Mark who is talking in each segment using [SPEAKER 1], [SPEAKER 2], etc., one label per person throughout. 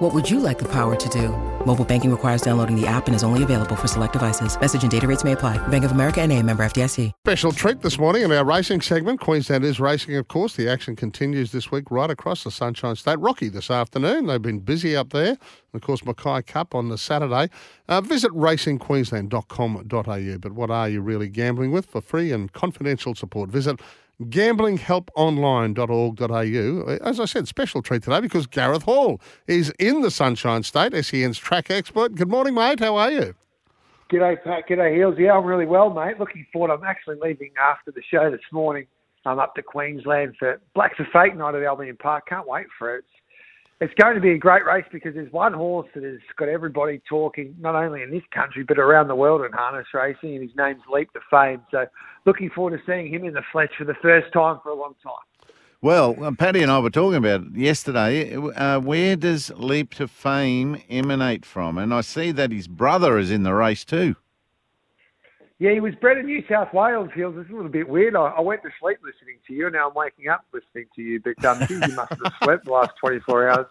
[SPEAKER 1] What would you like the power to do? Mobile banking requires downloading the app and is only available for select devices. Message and data rates may apply. Bank of America and a member FDIC.
[SPEAKER 2] Special treat this morning in our racing segment. Queensland is racing, of course. The action continues this week right across the Sunshine State. Rocky this afternoon. They've been busy up there. And of course, Mackay Cup on the Saturday. Uh, visit racingqueensland.com.au. But what are you really gambling with? For free and confidential support, visit gamblinghelponline.org.au. As I said, special treat today because Gareth Hall is in the Sunshine State, SEN's track expert. Good morning, mate. How are you?
[SPEAKER 3] G'day, Pat. G'day, Heals. Yeah, I'm really well, mate. Looking forward. I'm actually leaving after the show this morning. I'm up to Queensland for Blacks A Fake night at Albion Park. Can't wait for it. It's going to be a great race because there's one horse that has got everybody talking, not only in this country, but around the world in harness racing, and his name's Leap to Fame. So looking forward to seeing him in the flesh for the first time for a long time.
[SPEAKER 4] Well, uh, Paddy and I were talking about it yesterday. Uh, where does Leap to Fame emanate from? And I see that his brother is in the race too.
[SPEAKER 3] Yeah, he was bred in New South Wales, Heals. It's a little bit weird. I, I, went to sleep listening to you, and now I'm waking up listening to you. But um, you must have slept the last 24 hours.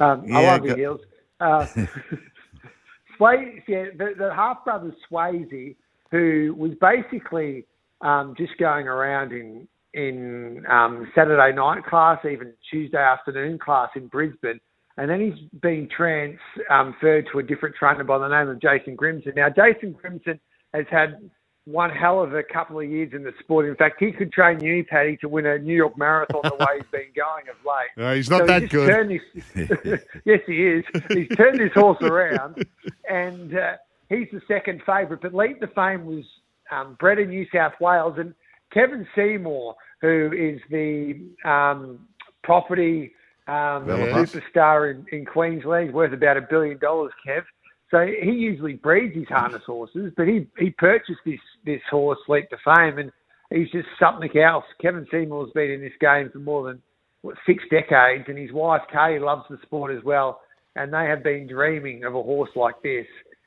[SPEAKER 3] Um, yeah, I love you, Heals. Uh, Sway, yeah, the, the half brother Swayze, who was basically um, just going around in in um, Saturday night class, even Tuesday afternoon class in Brisbane, and then he's been transferred um, to a different trainer by the name of Jason Grimson. Now, Jason Grimson has had one hell of a couple of years in the sport. In fact, he could train you, Paddy, to win a New York Marathon the way he's been going of late.
[SPEAKER 2] No, he's not so that good.
[SPEAKER 3] His, yes, he is. He's turned his horse around, and uh, he's the second favourite. But Leap to Fame was um, bred in New South Wales, and Kevin Seymour, who is the um, property um, superstar in, in Queensland, worth about a billion dollars, Kev. So he usually breeds his harness horses, but he he purchased this this horse Leap to Fame, and he's just something else. Kevin Seymour's been in this game for more than what, six decades, and his wife Kay loves the sport as well, and they have been dreaming of a horse like this.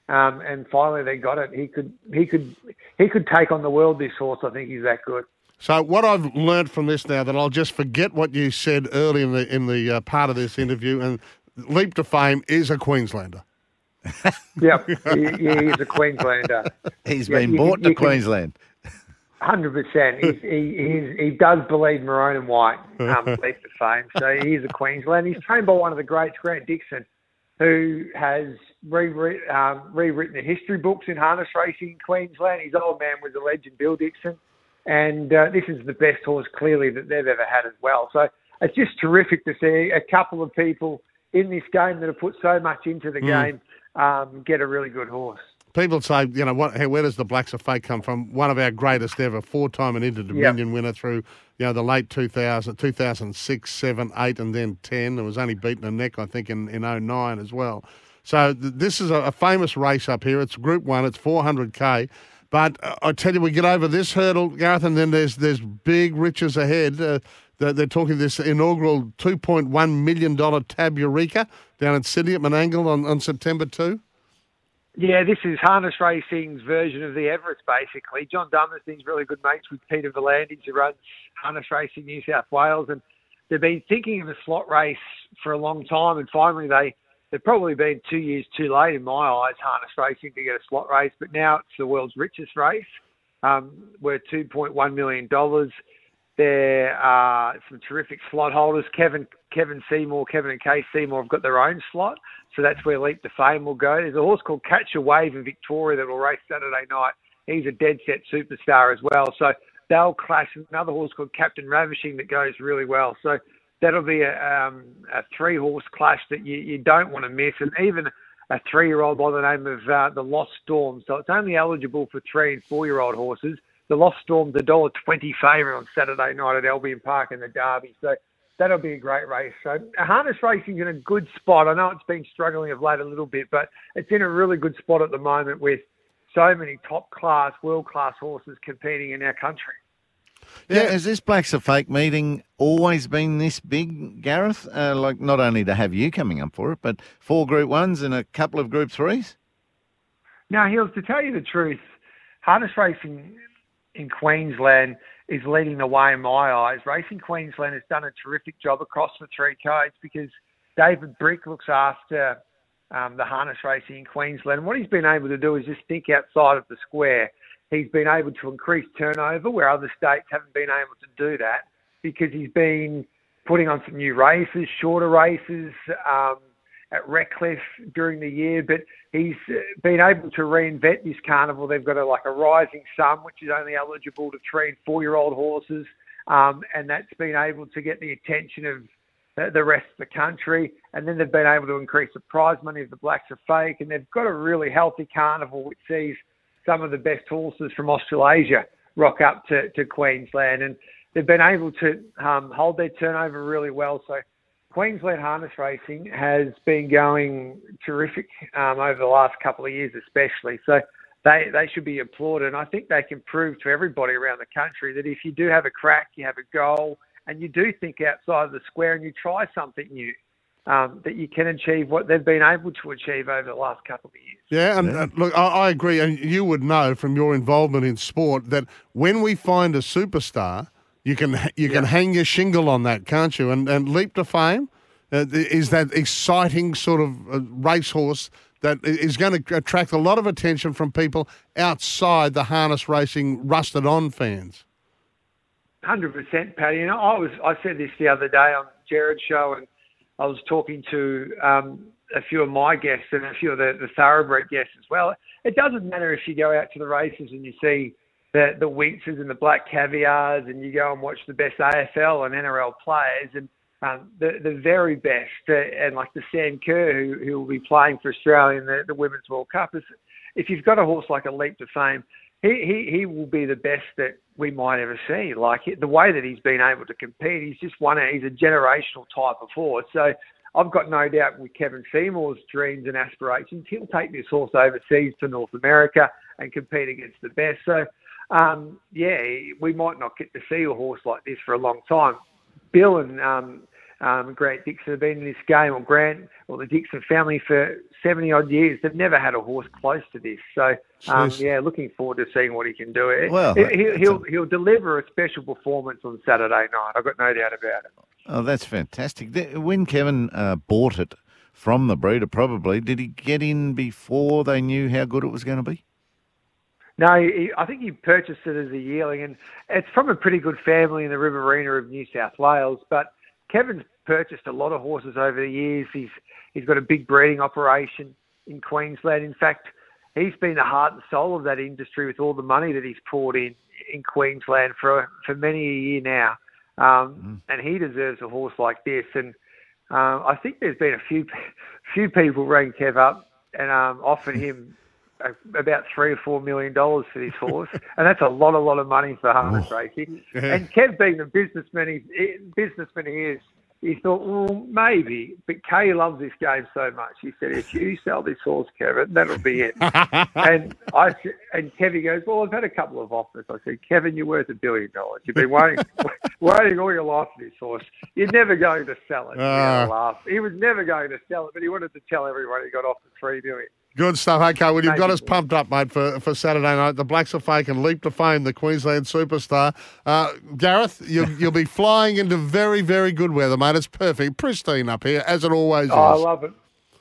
[SPEAKER 3] Um, and finally, they got it. He could he could he could take on the world. This horse, I think, he's that good.
[SPEAKER 2] So what I've learned from this now that I'll just forget what you said early in the in the uh, part of this interview, and Leap to Fame is a Queenslander
[SPEAKER 3] yeah, he, he's a Queenslander.
[SPEAKER 4] He's yeah, been you, bought you, to you Queensland.
[SPEAKER 3] Hundred percent. He he does believe maroon and white um, leap to fame. So he is a Queensland. He's trained by one of the greats, Grant Dixon, who has rewritten, um, rewritten the history books in harness racing in Queensland. His old man was a legend, Bill Dixon, and uh, this is the best horse clearly that they've ever had as well. So it's just terrific to see a couple of people in this game that have put so much into the mm. game um, get a really good horse.
[SPEAKER 2] People say, you know, what, where does the Blacks A Fake come from? One of our greatest ever, four-time and Inter-Dominion yep. winner through, you know, the late 2000, 2006, 7, 8, and then 10. It was only beaten a neck, I think, in, in 09 as well. So th- this is a, a, famous race up here. It's Group 1. It's 400K. But uh, I tell you, we get over this hurdle, Gareth, and then there's there's big riches ahead. Uh, they're, they're, talking this inaugural $2.1 million Tab Eureka down in Sydney at Menangle on, on September 2.
[SPEAKER 3] Yeah, this is harness racing's version of the Everest, basically. John Dumesny's really good mates with Peter V'landys, who runs harness racing New South Wales, and they've been thinking of a slot race for a long time, and finally they they've probably been two years too late in my eyes, harness racing to get a slot race, but now it's the world's richest race. Um, we're two point one million dollars. There are some terrific slot holders. Kevin Kevin Seymour, Kevin and Kay Seymour have got their own slot, so that's where Leap to Fame will go. There's a horse called Catch a Wave in Victoria that will race Saturday night. He's a dead set superstar as well. So they'll clash with another horse called Captain Ravishing that goes really well. So that'll be a, um, a three horse clash that you, you don't want to miss, and even a three year old by the name of uh, the Lost Storm. So it's only eligible for three and four year old horses the Lost Storm, the dollar twenty favourite on Saturday night at Albion Park in the Derby. So that'll be a great race. So harness racing's in a good spot. I know it's been struggling of late a little bit, but it's in a really good spot at the moment with so many top class, world class horses competing in our country.
[SPEAKER 4] Yeah, has this Blacks A Fake meeting always been this big, Gareth? Uh, like, not only to have you coming up for it, but four Group Ones and a couple of Group Threes?
[SPEAKER 3] Now, Heals, to tell you the truth, harness racing in Queensland is leading the way in my eyes. Racing Queensland has done a terrific job across the three codes because David Brick looks after um, the harness racing in Queensland. What he's been able to do is just think outside of the square. He's been able to increase turnover where other states haven't been able to do that because he's been putting on some new races, shorter races um, at Redcliffe during the year. But he's been able to reinvent this carnival. They've got a, like a rising sun, which is only eligible to train four-year-old horses, um, and that's been able to get the attention of the rest of the country. And then they've been able to increase the prize money of the Blacks A Fake. And they've got a really healthy carnival which sees some of the best horses from Australasia rock up to, to Queensland. And they've been able to um, hold their turnover really well. So Queensland harness racing has been going terrific um, over the last couple of years, especially. So they they should be applauded. And I think they can prove to everybody around the country that if you do have a crack, you have a goal, and you do think outside of the square and you try something new, um, that you can achieve what they've been able to achieve over the last couple of years.
[SPEAKER 2] Yeah, and yeah. Uh, look, I, I, agree, and you would know from your involvement in sport that when we find a superstar, you can you can hang your shingle on that, can't you? And and leap to fame uh, is that exciting sort of uh, racehorse that is going to attract a lot of attention from people outside the harness racing rusted on fans.
[SPEAKER 3] Hundred percent, Paddy. You know, I was I said this the other day on Jared's show, and I was talking to um, a few of my guests and a few of the, the thoroughbred guests as well. It doesn't matter if you go out to the races and you see the the Winxes and the Black Caviars, and you go and watch the best AFL and NRL players, and um, the the very best, uh, and like the Sam Kerr who who will be playing for Australia in the, the Women's World Cup. Is if you've got a horse like a Leap to Fame, he, he, he will be the best that we might ever see. Like the way that he's been able to compete, he's just one. He's a generational type of horse. So I've got no doubt with Kevin Seymour's dreams and aspirations, he'll take this horse overseas to North America and compete against the best. So um, yeah, we might not get to see a horse like this for a long time. Bill and um, um, Grant Dixon have been in this game, or Grant or the Dixon family for 70 odd years. They've never had a horse close to this. So, um, yeah, looking forward to seeing what he can do. Well, he'll, he'll, he'll deliver a special performance on Saturday night. I've got no doubt about it.
[SPEAKER 4] Oh, that's fantastic. When Kevin uh, bought it from the breeder, probably, did he get in before they knew how good it was going to be?
[SPEAKER 3] No, he, I think he purchased it as a yearling, and it's from a pretty good family in the Riverina of New South Wales. But Kevin's purchased a lot of horses over the years. He's he's got a big breeding operation in Queensland. In fact, he's been the heart and soul of that industry with all the money that he's poured in in Queensland for for many a year now. Um, mm. And he deserves a horse like this. And um, I think there's been a few few people rang Kev up and um, offered him about three or four million dollars for this horse, and that's a lot, a lot of money for harness oh. racing. And Kev, being the businessman, he, businessman he is, he thought, well, maybe. But Kay loves this game so much. He said, if you sell this horse, Kevin, that'll be it. and I and Kevin goes, well, I've had a couple of offers. I said, Kevin, you're worth a billion dollars. You've been waiting, waiting all your life for this horse. You're never going to sell it. Uh. He was never going to sell it, but he wanted to tell everyone he got off the three million.
[SPEAKER 2] Good stuff. Okay, well, you've got us pumped up, mate, for, for Saturday night. The Blacks are faking leap to fame, the Queensland superstar. Uh, Gareth, you'll, you'll be flying into very, very good weather, mate. It's perfect. Pristine up here, as it always
[SPEAKER 3] oh,
[SPEAKER 2] is.
[SPEAKER 3] I love it.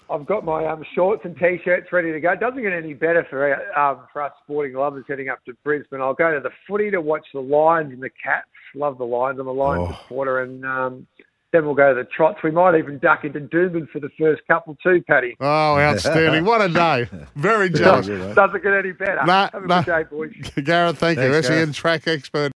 [SPEAKER 3] I've got my um, shorts and t-shirts ready to go. It doesn't get any better for um, for us sporting lovers heading up to Brisbane. I'll go to the footy to watch the Lions and the Cats. Love the Lions. I'm a Lions oh. supporter, and um, then we'll go to the trots. We might even duck into Doomben for the first couple too, Paddy.
[SPEAKER 2] Oh, outstanding. what a day. Very jealous.
[SPEAKER 3] Doesn't get any better. Nah, Have a nah. good day, boys.
[SPEAKER 2] Gareth, thank Thanks, you. SEN track expert.